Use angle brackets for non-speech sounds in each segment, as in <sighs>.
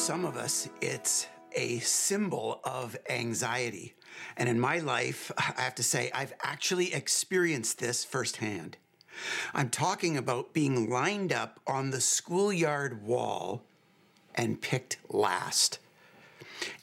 some of us, it's a symbol of anxiety. And in my life, <laughs> I have to say, I've actually experienced this firsthand. I'm talking about being lined up on the schoolyard wall and picked last.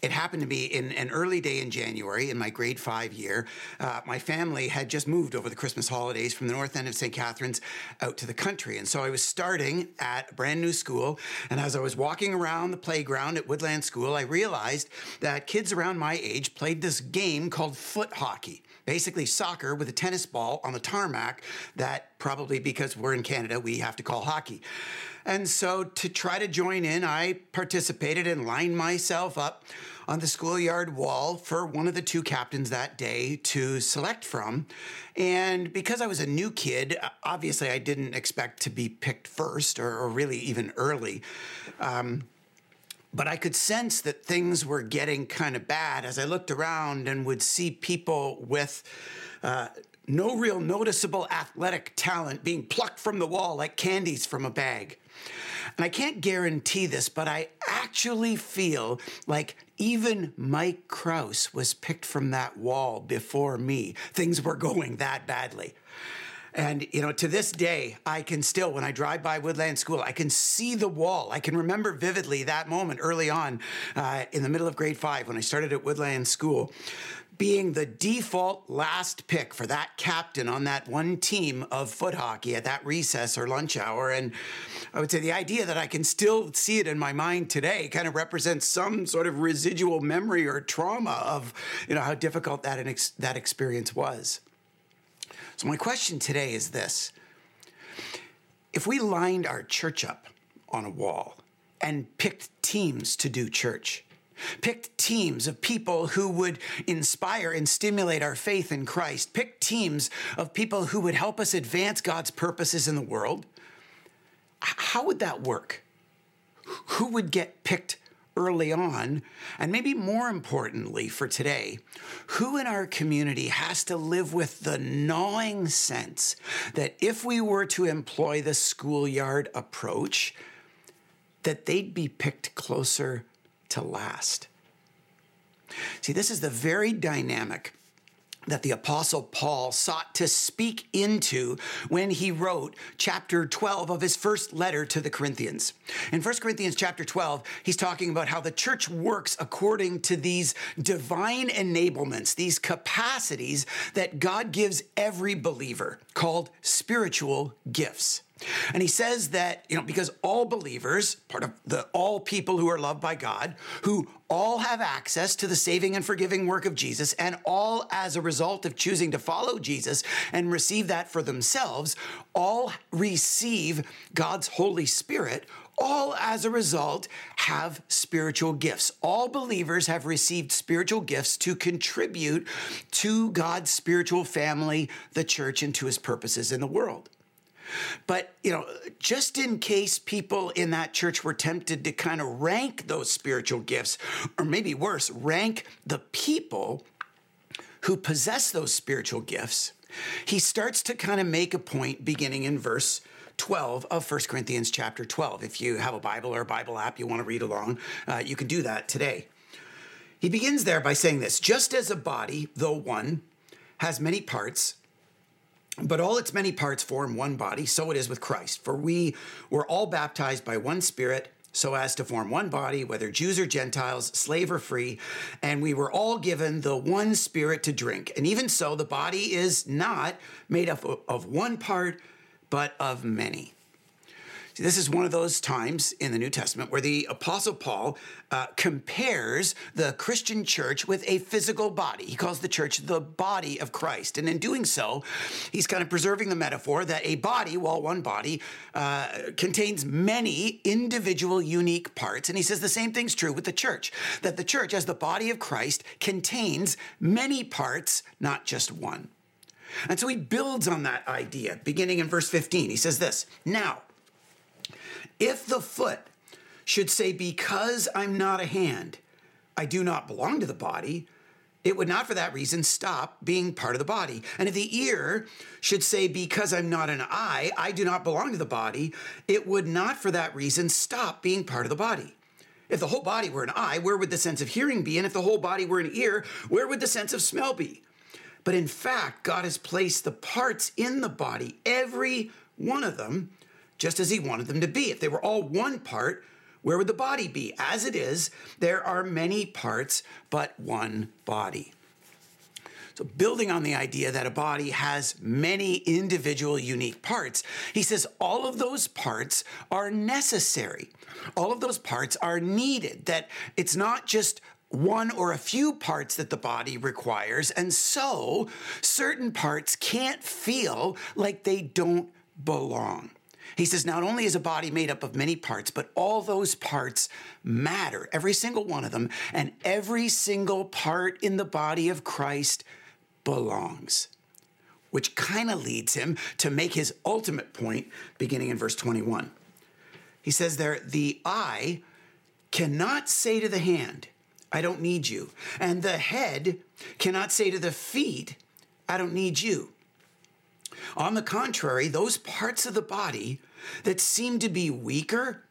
It happened to be in an early day in January in my grade five year. Uh, my family had just moved over the Christmas holidays from the north end of St. Catharines out to the country. And so I was starting at a brand new school. And as I was walking around the playground at Woodland School, I realized that kids around my age played this game called foot hockey basically soccer with a tennis ball on the tarmac that probably because we're in Canada, we have to call hockey. And so to try to join in, I participated and lined myself up on the schoolyard wall for one of the two captains that day to select from. And because I was a new kid, obviously I didn't expect to be picked first or, or really even early. Um, but I could sense that things were getting kind of bad as I looked around and would see people with uh, no real noticeable athletic talent being plucked from the wall like candies from a bag. And I can't guarantee this, but I actually feel like even Mike Kraus was picked from that wall before me. Things were going that badly. And, you know, to this day, I can still, when I drive by Woodland School, I can see the wall. I can remember vividly that moment early on uh, in the middle of grade five when I started at Woodland School being the default last pick for that captain on that one team of foot hockey at that recess or lunch hour. And I would say the idea that I can still see it in my mind today kind of represents some sort of residual memory or trauma of you know how difficult that that experience was. So my question today is this: If we lined our church up on a wall and picked teams to do church, Picked teams of people who would inspire and stimulate our faith in Christ. Picked teams of people who would help us advance God's purposes in the world. How would that work? Who would get picked early on? And maybe more importantly for today, who in our community has to live with the gnawing sense that if we were to employ the schoolyard approach, that they'd be picked closer to last. See, this is the very dynamic that the apostle Paul sought to speak into when he wrote chapter 12 of his first letter to the Corinthians. In 1 Corinthians chapter 12, he's talking about how the church works according to these divine enablements, these capacities that God gives every believer called spiritual gifts. And he says that, you know, because all believers, part of the all people who are loved by God, who all have access to the saving and forgiving work of Jesus, and all as a result of choosing to follow Jesus and receive that for themselves, all receive God's Holy Spirit, all as a result have spiritual gifts. All believers have received spiritual gifts to contribute to God's spiritual family, the church, and to his purposes in the world. But, you know, just in case people in that church were tempted to kind of rank those spiritual gifts, or maybe worse, rank the people who possess those spiritual gifts, he starts to kind of make a point beginning in verse 12 of 1 Corinthians chapter 12. If you have a Bible or a Bible app you want to read along, uh, you can do that today. He begins there by saying this just as a body, though one, has many parts, but all its many parts form one body, so it is with Christ. For we were all baptized by one Spirit, so as to form one body, whether Jews or Gentiles, slave or free, and we were all given the one Spirit to drink. And even so, the body is not made up of one part, but of many. See, this is one of those times in the New Testament where the Apostle Paul uh, compares the Christian church with a physical body. He calls the church the body of Christ. And in doing so, he's kind of preserving the metaphor that a body, while one body, uh, contains many individual, unique parts. And he says the same thing's true with the church, that the church, as the body of Christ, contains many parts, not just one. And so he builds on that idea, beginning in verse 15. He says this Now, if the foot should say, Because I'm not a hand, I do not belong to the body, it would not for that reason stop being part of the body. And if the ear should say, Because I'm not an eye, I do not belong to the body, it would not for that reason stop being part of the body. If the whole body were an eye, where would the sense of hearing be? And if the whole body were an ear, where would the sense of smell be? But in fact, God has placed the parts in the body, every one of them, just as He wanted them to be. If they were all one part, where would the body be? As it is, there are many parts, but one body. So, building on the idea that a body has many individual unique parts, he says all of those parts are necessary. All of those parts are needed, that it's not just one or a few parts that the body requires. And so, certain parts can't feel like they don't belong. He says, not only is a body made up of many parts, but all those parts matter, every single one of them, and every single part in the body of Christ belongs. Which kind of leads him to make his ultimate point beginning in verse 21. He says there, the eye cannot say to the hand, I don't need you. And the head cannot say to the feet, I don't need you. On the contrary, those parts of the body that seem to be weaker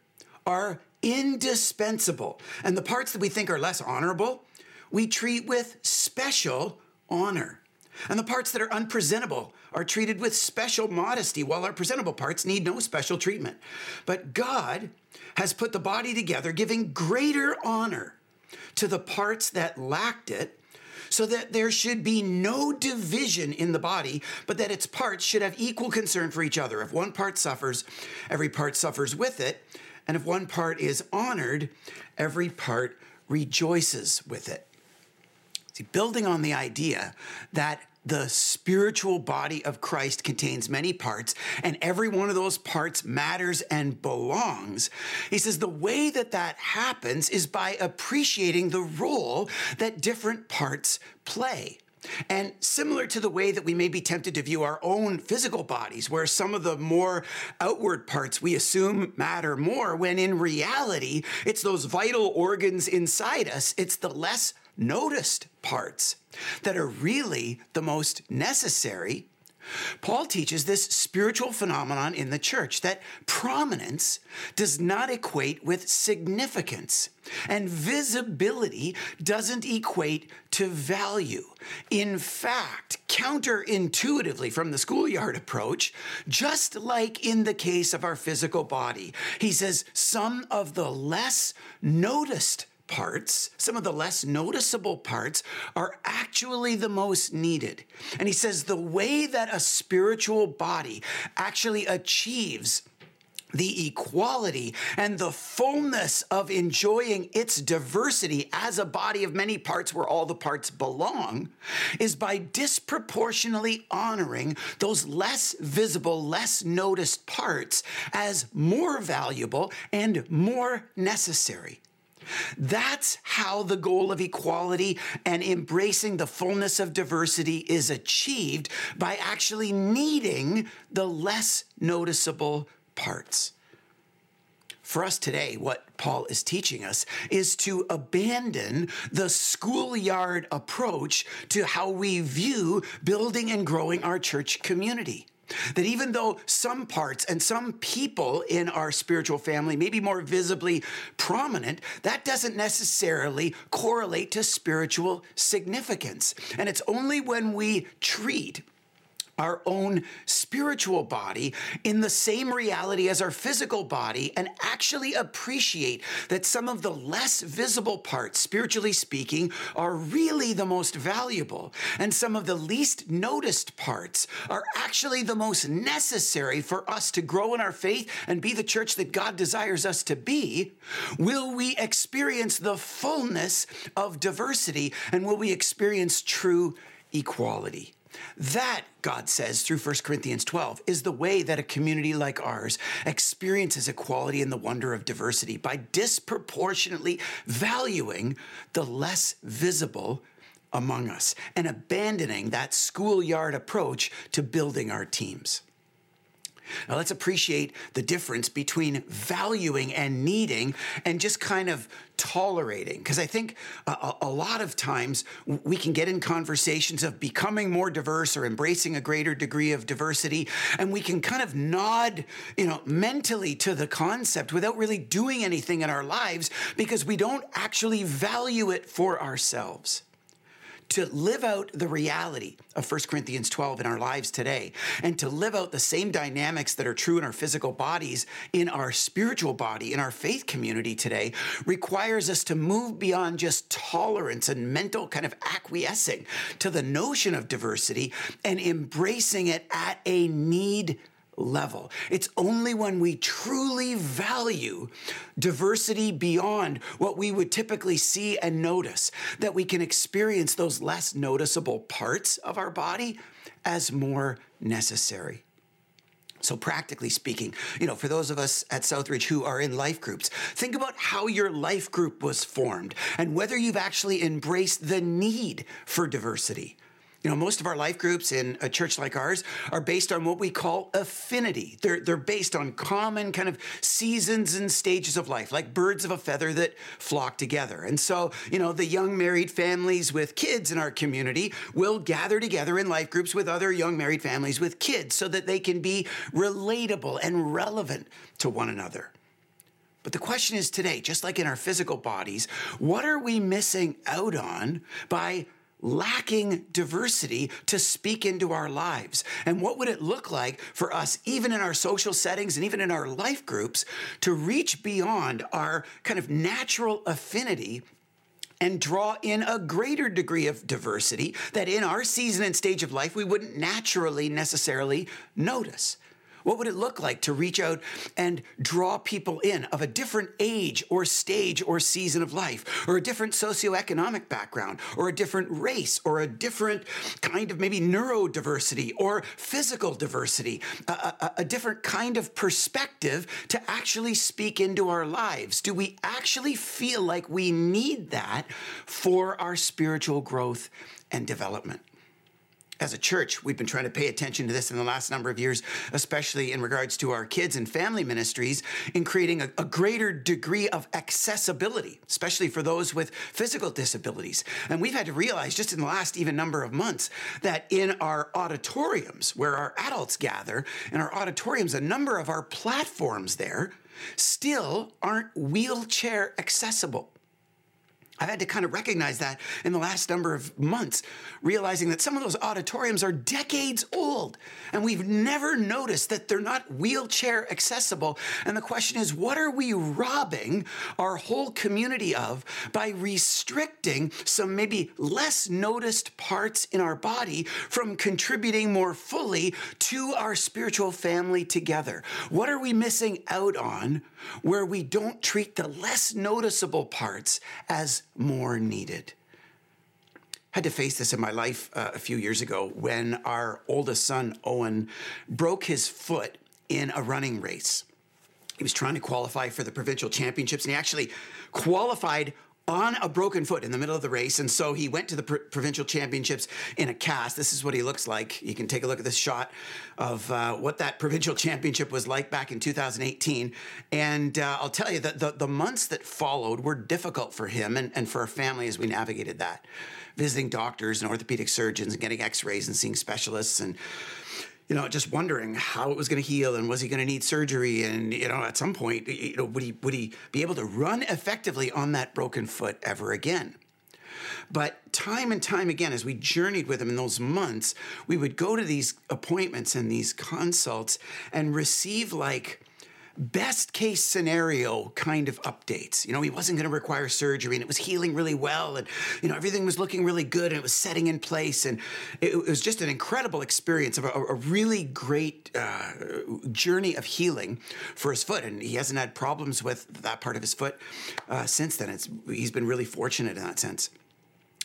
are indispensable. And the parts that we think are less honorable, we treat with special honor. And the parts that are unpresentable are treated with special modesty, while our presentable parts need no special treatment. But God has put the body together, giving greater honor to the parts that lacked it, so that there should be no division in the body, but that its parts should have equal concern for each other. If one part suffers, every part suffers with it. And if one part is honored, every part rejoices with it. See, building on the idea that the spiritual body of Christ contains many parts, and every one of those parts matters and belongs. He says the way that that happens is by appreciating the role that different parts play. And similar to the way that we may be tempted to view our own physical bodies, where some of the more outward parts we assume matter more, when in reality, it's those vital organs inside us, it's the less noticed parts that are really the most necessary. Paul teaches this spiritual phenomenon in the church that prominence does not equate with significance, and visibility doesn't equate to value. In fact, counterintuitively from the schoolyard approach, just like in the case of our physical body, he says some of the less noticed parts, some of the less noticeable parts, are actually the most needed. And he says the way that a spiritual body actually achieves the equality and the fullness of enjoying its diversity as a body of many parts where all the parts belong is by disproportionately honoring those less visible, less noticed parts as more valuable and more necessary. That's how the goal of equality and embracing the fullness of diversity is achieved by actually needing the less noticeable parts. For us today, what Paul is teaching us is to abandon the schoolyard approach to how we view building and growing our church community. That even though some parts and some people in our spiritual family may be more visibly prominent, that doesn't necessarily correlate to spiritual significance. And it's only when we treat our own spiritual body in the same reality as our physical body and actually appreciate that some of the less visible parts, spiritually speaking, are really the most valuable. And some of the least noticed parts are actually the most necessary for us to grow in our faith and be the church that God desires us to be. Will we experience the fullness of diversity and will we experience true equality? That, God says through 1 Corinthians 12, is the way that a community like ours experiences equality and the wonder of diversity by disproportionately valuing the less visible among us and abandoning that schoolyard approach to building our teams. Now, let's appreciate the difference between valuing and needing and just kind of tolerating. Because I think a, a, lot of times we can get in conversations of becoming more diverse or embracing a greater degree of diversity, and we can kind of nod, you know, mentally to the concept without really doing anything in our lives because we don't actually value it for ourselves to live out the reality of 1 Corinthians 12 in our lives today and to live out the same dynamics that are true in our physical bodies in our spiritual body, in our faith community today, requires us to move beyond just tolerance and mental kind of acquiescing to the notion of diversity and embracing it at a need level. It's only when we truly value diversity beyond what we would typically see and notice that we can experience those less noticeable parts of our body as more necessary. So, practically speaking, you know, for those of us at Southridge who are in life groups, think about how your life group was formed and whether you've actually embraced the need for diversity. You know, most of our life groups in a church like ours are based on what we call affinity. They're, they're based on common kind of seasons and stages of life, like birds of a feather that flock together. And so, you know, the young married families with kids in our community will gather together in life groups with other young married families with kids so that they can be relatable and relevant to one another. But the question is today, just like in our physical bodies, what are we missing out on by lacking diversity to speak into our lives? And what would it look like for us, even in our social settings and even in our life groups, to reach beyond our kind of natural affinity and draw in a greater degree of diversity that in our season and stage of life we wouldn't naturally necessarily notice? What would it look like to reach out and draw people in of a different age or stage or season of life, or a different socioeconomic background, or a different race, or a different kind of maybe neurodiversity or physical diversity, a, a, a different kind of perspective to actually speak into our lives? Do we actually feel like we need that for our spiritual growth and development? As a church, we've been trying to pay attention to this in the last number of years, especially in regards to our kids and family ministries, in creating a, a, greater degree of accessibility, especially for those with physical disabilities. And we've had to realize just in the last even number of months that in our auditoriums, where our adults gather, in our auditoriums, a number of our platforms there still aren't wheelchair accessible. I've had to kind of recognize that in the last number of months, realizing that some of those auditoriums are decades old and we've never noticed that they're not wheelchair accessible. And the question is, what are we robbing our whole community of by restricting some maybe less noticed parts in our body from contributing more fully to our spiritual family together? What are we missing out on where we don't treat the less noticeable parts as more needed. I had to face this in my life uh, a few years ago when our oldest son, Owen, broke his foot in a running race. He was trying to qualify for the provincial championships, and he actually qualified on a broken foot in the middle of the race. And so he went to the pr- provincial championships in a cast. This is what he looks like. You can take a look at this shot of uh, what that <laughs> provincial championship was like back in 2018. And uh, I'll tell you that the, the months that followed were difficult for him and, and for our family as we navigated that. Visiting doctors and orthopedic surgeons and getting x rays and seeing specialists and you know, just wondering how it was going to heal and was he going to need surgery and you know, at some point, you know, would he would he be able to run effectively on that broken foot ever again? But time and time again, as we journeyed with him in those months, we would go to these appointments and these consults and receive like best case scenario kind of updates. You know, he wasn't going to require surgery and it was healing really well and, you know, everything was looking really good and it was setting in place. And it, it was just an incredible experience of a, a really great uh, journey of healing for his foot. And he hasn't had problems with that part of his foot uh, since then. It's, he's been really fortunate in that sense.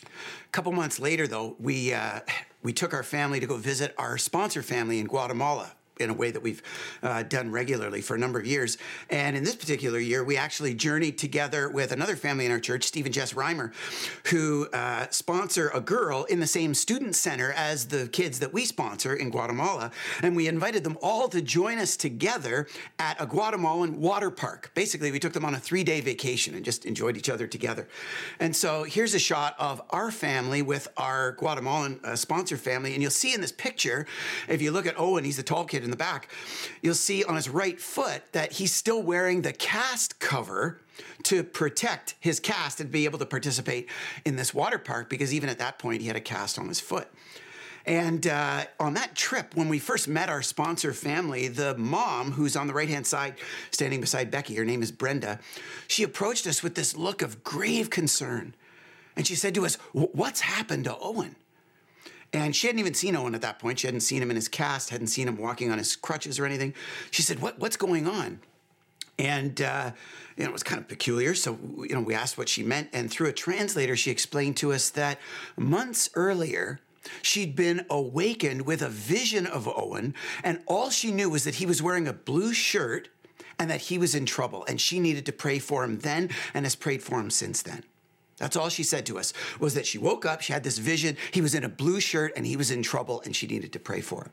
A couple months later, though, we, uh, we took our family to go visit our sponsor family in Guatemala in a way that we've uh, done regularly for a number of years. And in this particular year, we actually journeyed together with another family in our church, Steve and Jess Reimer, who uh, sponsor a girl in the same student center as the kids that we sponsor in Guatemala. And we invited them all to join us together at a Guatemalan water park. Basically, we took them on a three day vacation and just enjoyed each other together. And so here's a shot of our family with our Guatemalan uh, sponsor family. And you'll see in this picture, if you look at Owen, he's the tall kid in the back, you'll see on his right foot that he's still wearing the cast cover to protect his cast and be able to participate in this water park because even at that point he had a cast on his foot. And uh, on that trip, when we first met our sponsor family, the mom, who's on the right hand side standing beside Becky, her name is Brenda, she approached us with this look of grave concern. And she said to us, What's happened to Owen? And she hadn't even seen Owen at that point. She hadn't seen him in his cast, hadn't seen him walking on his crutches or anything. She said, what, What's going on? And uh, you know, it was kind of peculiar. So you know, we asked what she meant, and through a translator, she explained to us that months earlier, she'd been awakened with a vision of Owen, and all she knew was that he was wearing a blue shirt and that he was in trouble, and she needed to pray for him then, and has prayed for him since then. That's all she said to us was that she woke up, she had this vision, he was in a blue shirt and he was in trouble and she needed to pray for him.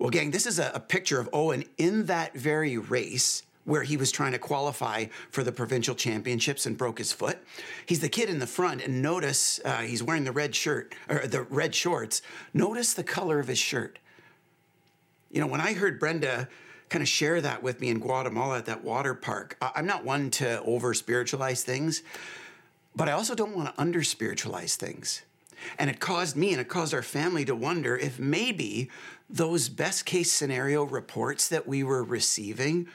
Well, gang, this is a, a picture of Owen in that very race where he was trying to qualify for the provincial championships and broke his foot. He's the kid in the front, and notice uh, he's wearing the red shirt or the red shorts. Notice the color of his shirt. You know, when I heard Brenda kind of share that with me in Guatemala at that water park, I'm not one to over spiritualize things, but I also don't want to under spiritualize things. And it caused me and it caused our family to wonder if maybe those best case scenario reports that we were receiving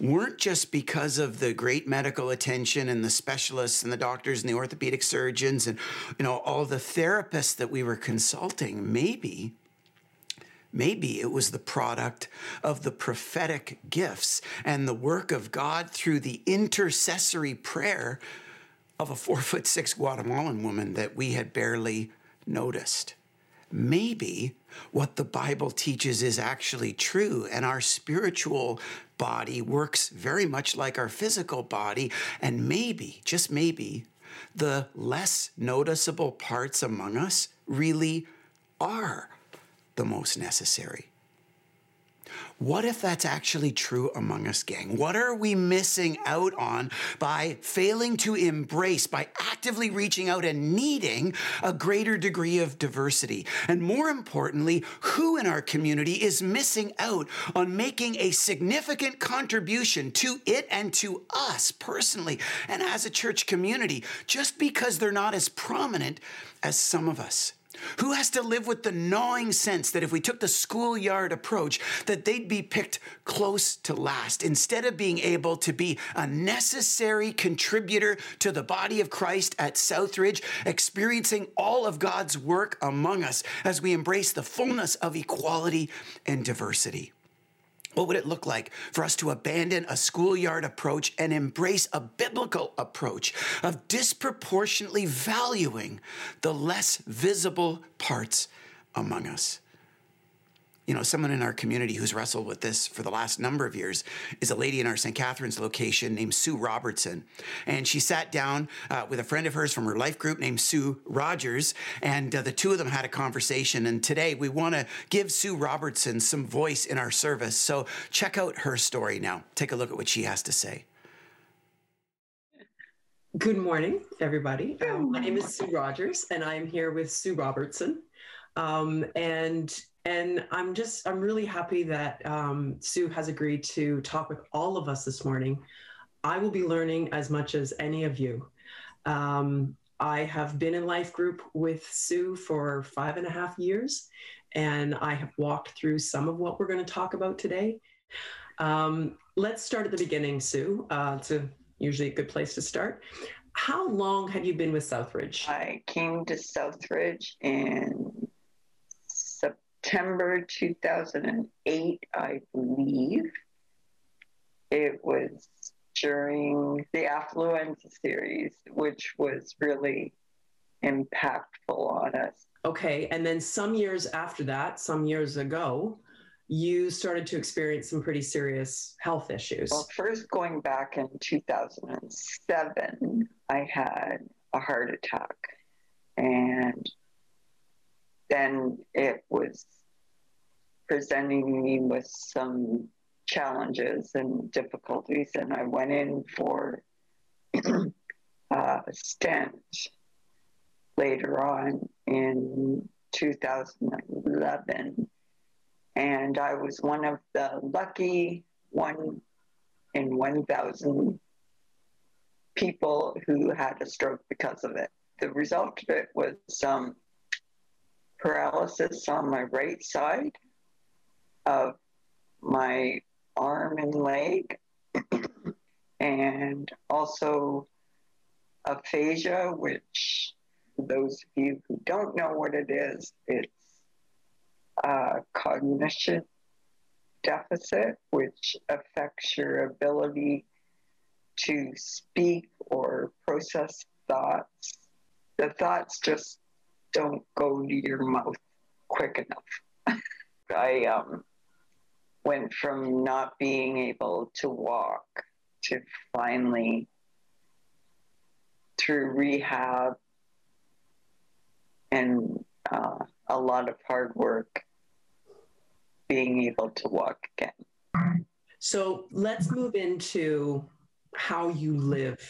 weren't just because of the great medical attention and the specialists and the doctors and the orthopedic surgeons and you know all the therapists that we were consulting maybe Maybe it was the product of the prophetic gifts and the work of God through the intercessory prayer of a four foot six Guatemalan woman that we had barely noticed. Maybe what the Bible teaches is actually true, and our spiritual body works very much like our physical body, and maybe, just maybe, the less noticeable parts among us really are the most necessary. What if that's actually true among us, gang? What are we missing out on by failing to embrace, by actively reaching out and needing a greater degree of diversity? And more importantly, who in our community is missing out on making a significant contribution to it and to us personally and as a church community just because they're not as prominent as some of us? Who has to live with the gnawing sense that if we took the schoolyard approach, that they'd be picked close to last instead of being able to be a necessary contributor to the body of Christ at Southridge, experiencing all of God's work among us as we embrace the fullness of equality and diversity? What would it look like for us to abandon a schoolyard approach and embrace a biblical approach of disproportionately valuing the less visible parts among us? You know, someone in our community who's wrestled with this for the last number of years is a lady in our St. Catharines location named Sue Robertson. And she sat down uh, with a friend of hers from her life group named Sue Rogers, and uh, the two of them had a conversation. And today we want to give Sue Robertson some voice in our service. So check out her story now. Take a look at what she has to say. Good morning, everybody. Um, my name is Sue Rogers, and I'm here with Sue Robertson. Um, and and I'm just, I'm really happy that um, Sue has agreed to talk with all of us this morning. I will be learning as much as any of you. Um, I have been in life group with Sue for five and a half years, and I have walked through some of what we're going to talk about today. Um, let's start at the beginning, Sue. Uh, it's a, usually a good place to start. How long have you been with Southridge? I came to Southridge in September 2008, I believe. It was during the Affluenza series, which was really impactful on us. Okay. And then some years after that, some years ago, you started to experience some pretty serious health issues. Well, first going back in 2007, I had a heart attack. And then it was presenting me with some challenges and difficulties. And I went in for <clears throat> a stent later on in 2011 and I was one of the lucky one in 1,000 people who had a stroke because of it. The result of it was um, paralysis on my right side of my arm and leg, <clears throat> and also aphasia, which those of you who don't know what it is, it's a cognition deficit, which affects your ability to speak or process thoughts. The thoughts just don't go to your mouth quick enough. <laughs> I um, went from not being able to walk to finally, through rehab and uh, a lot of hard work, being able to walk again. So let's move into how you live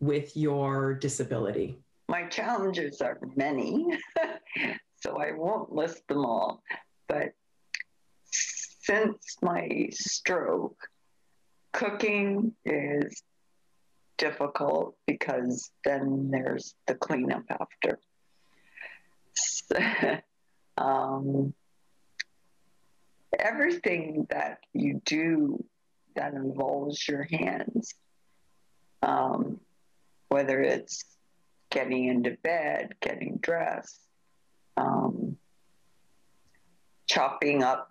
with your disability. My challenges are many, <laughs> so I won't list them all. But since my stroke, cooking is difficult because then there's the cleanup after. <laughs> um, everything that you do that involves your hands, um, whether it's getting into bed, getting dressed, um, chopping up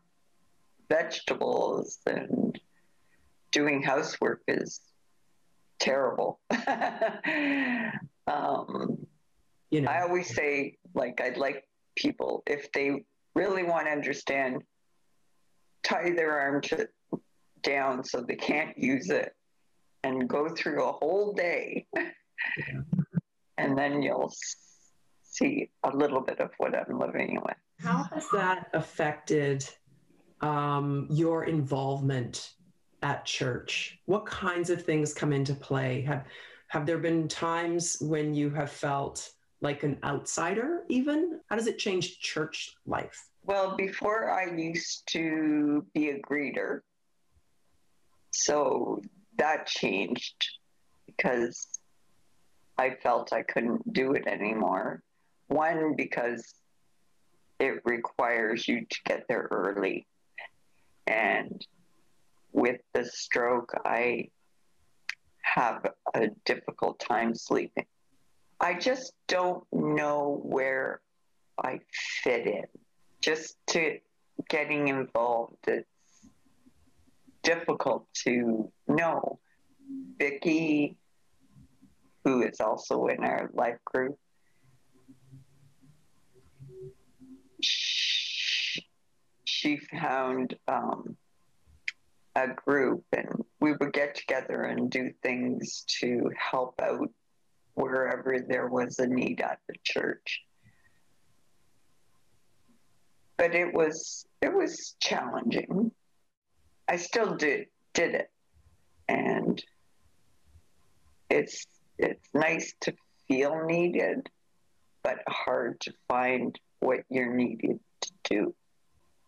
vegetables, and doing housework is terrible. <laughs> um, you know, I always say, like, I'd like people, if they really want to understand tie their arm to, down so they can't use it and go through a whole day. Yeah. And then you'll see a little bit of what I'm living with. How has that affected um, your involvement at church? What kinds of things come into play? Have have there been times when you have felt like an outsider even? How does it change church life? Well, before I used to be a greeter. So that changed because I felt I couldn't do it anymore. One, because it requires you to get there early. And with the stroke, I have a difficult time sleeping. I just don't know where I fit in just to getting involved, it's difficult to know. Vicky, who is also in our life group, she found um, a group and we would get together and do things to help out wherever there was a need at the church. But it was it was challenging. I still did did it, and it's it's nice to feel needed, but hard to find what you're needed to do.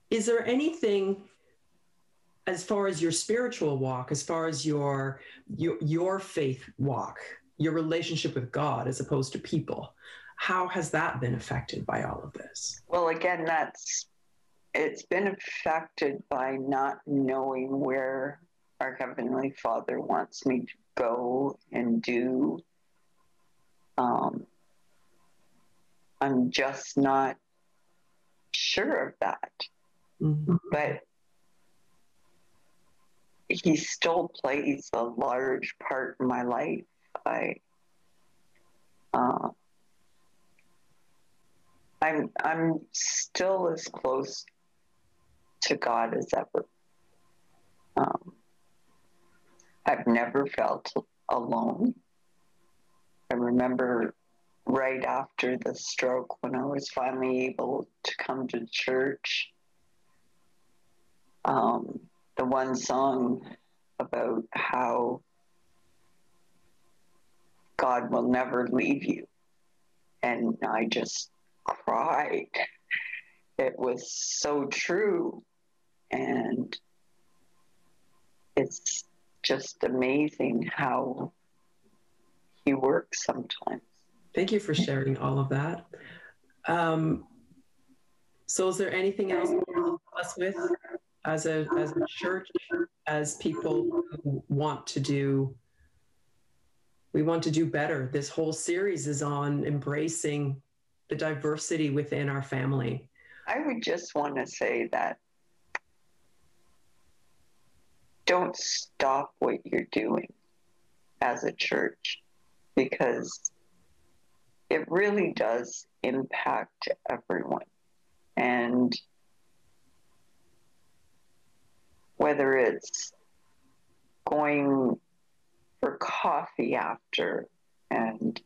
Is there anything as far as your spiritual walk, as far as your your your faith walk, your relationship with God as opposed to people? how has that been affected by all of this? Well, again, that's it's been affected by not knowing where our Heavenly Father wants me to go and do. Um, I'm just not sure of that. Mm-hmm. But he still plays a large part in my life. I uh, I'm I'm still as close to God as ever. Um, I've never felt alone. I remember right after the stroke when I was finally able to come to church. Um, the one song about how God will never leave you. And I just cried. It was so true. And it's just amazing how he works sometimes. Thank you for sharing all of that. Um, so, is there anything else you want to us with as a as a church, as people who want to do? We want to do better. This whole series is on embracing the diversity within our family. I would just want to say that don't stop what you're doing as a church because it really does impact everyone. And whether it's going for coffee after and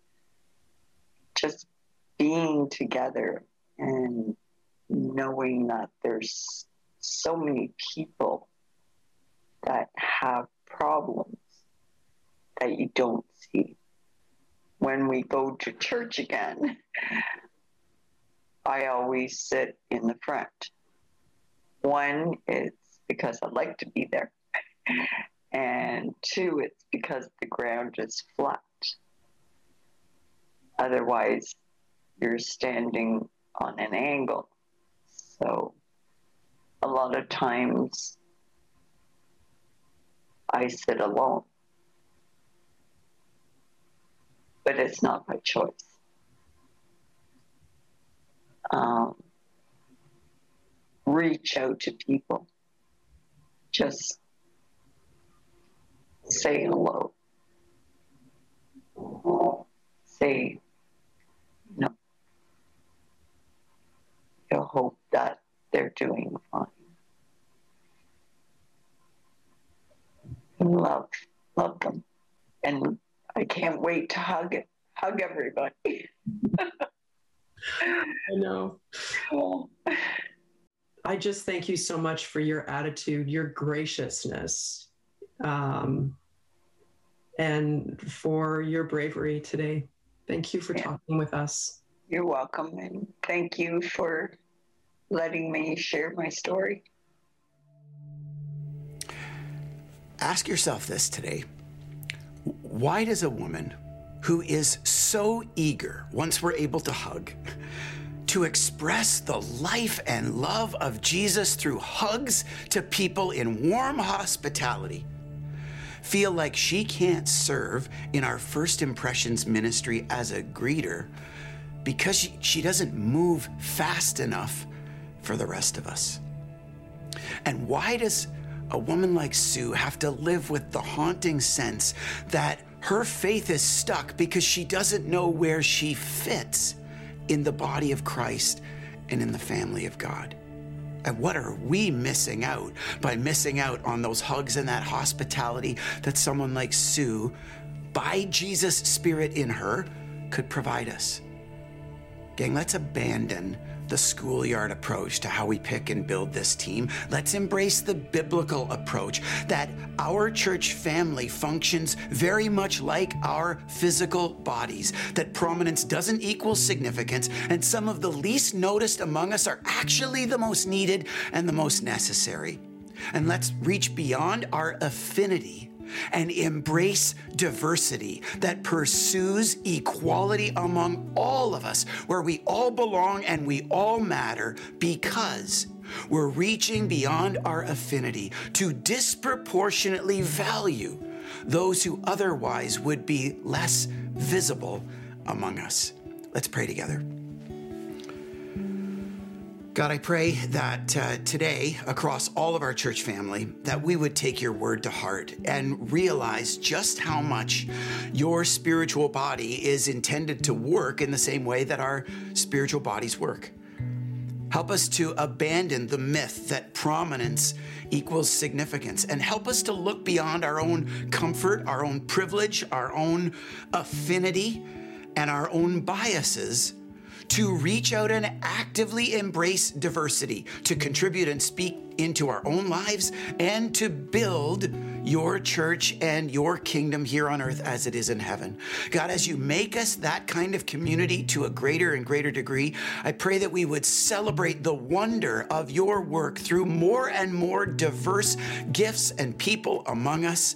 just being together and knowing that there's so many people that have problems that you don't see. When we go to church again, I always sit in the front. One, it's because I like to be there. And two, it's because the ground is flat. Otherwise, you're standing on an angle. So, a lot of times I sit alone. But it's not my choice. Um, reach out to people. Just say hello. Say no. You hope that they're doing fine. Love love them. And i can't wait to hug hug everybody. <laughs> I know. <sighs> I just thank you so much for your attitude your graciousness um, and for your bravery today. Thank you for yeah. talking with us. You're welcome and thank you for letting me share my story Ask yourself this today why does a woman who is so eager, once we're able to hug, to express the life and love of Jesus through hugs to people in warm hospitality, feel like she can't serve in our first impressions ministry as a greeter because she, she doesn't move fast enough for the rest of us? And why does a woman like Sue have to live with the haunting sense that her faith is stuck because she doesn't know where she fits in the body of Christ and in the family of God. And what are we missing out by missing out on those hugs and that hospitality that someone like Sue, by Jesus' Spirit in her, could provide us? Gang, let's abandon the schoolyard approach to how we pick and build this team. Let's embrace the biblical approach that our church family functions very much like our physical bodies, that prominence doesn't equal significance, and some of the least noticed among us are actually the most needed and the most necessary. And let's reach beyond our affinity and embrace diversity that pursues equality among all of us, where we all belong and we all matter because we're reaching beyond our affinity to disproportionately value those who otherwise would be less visible among us. Let's pray together. God, I pray that uh, today, across all of our church family, that we would take your word to heart and realize just how much your spiritual body is intended to work in the same way that our spiritual bodies work. Help us to abandon the myth that prominence equals significance and help us to look beyond our own comfort, our own privilege, our own affinity, and our own biases to reach out and actively embrace diversity, to contribute and speak into our own lives, and to build your church and your kingdom here on earth as it is in heaven. God, as you make us that kind of community to a greater and greater degree, I pray that we would celebrate the wonder of your work through more and more diverse gifts and people among us.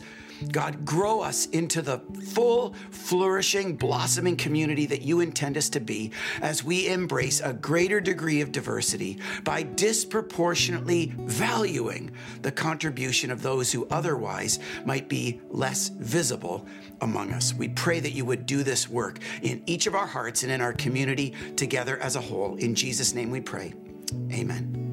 God, grow us into the full, flourishing, blossoming community that you intend us to be as we embrace a greater degree of diversity by disproportionately valuing the contribution of those who otherwise might be less visible among us. We pray that you would do this work in each of our hearts and in our community together as a whole. In Jesus' name we pray. Amen.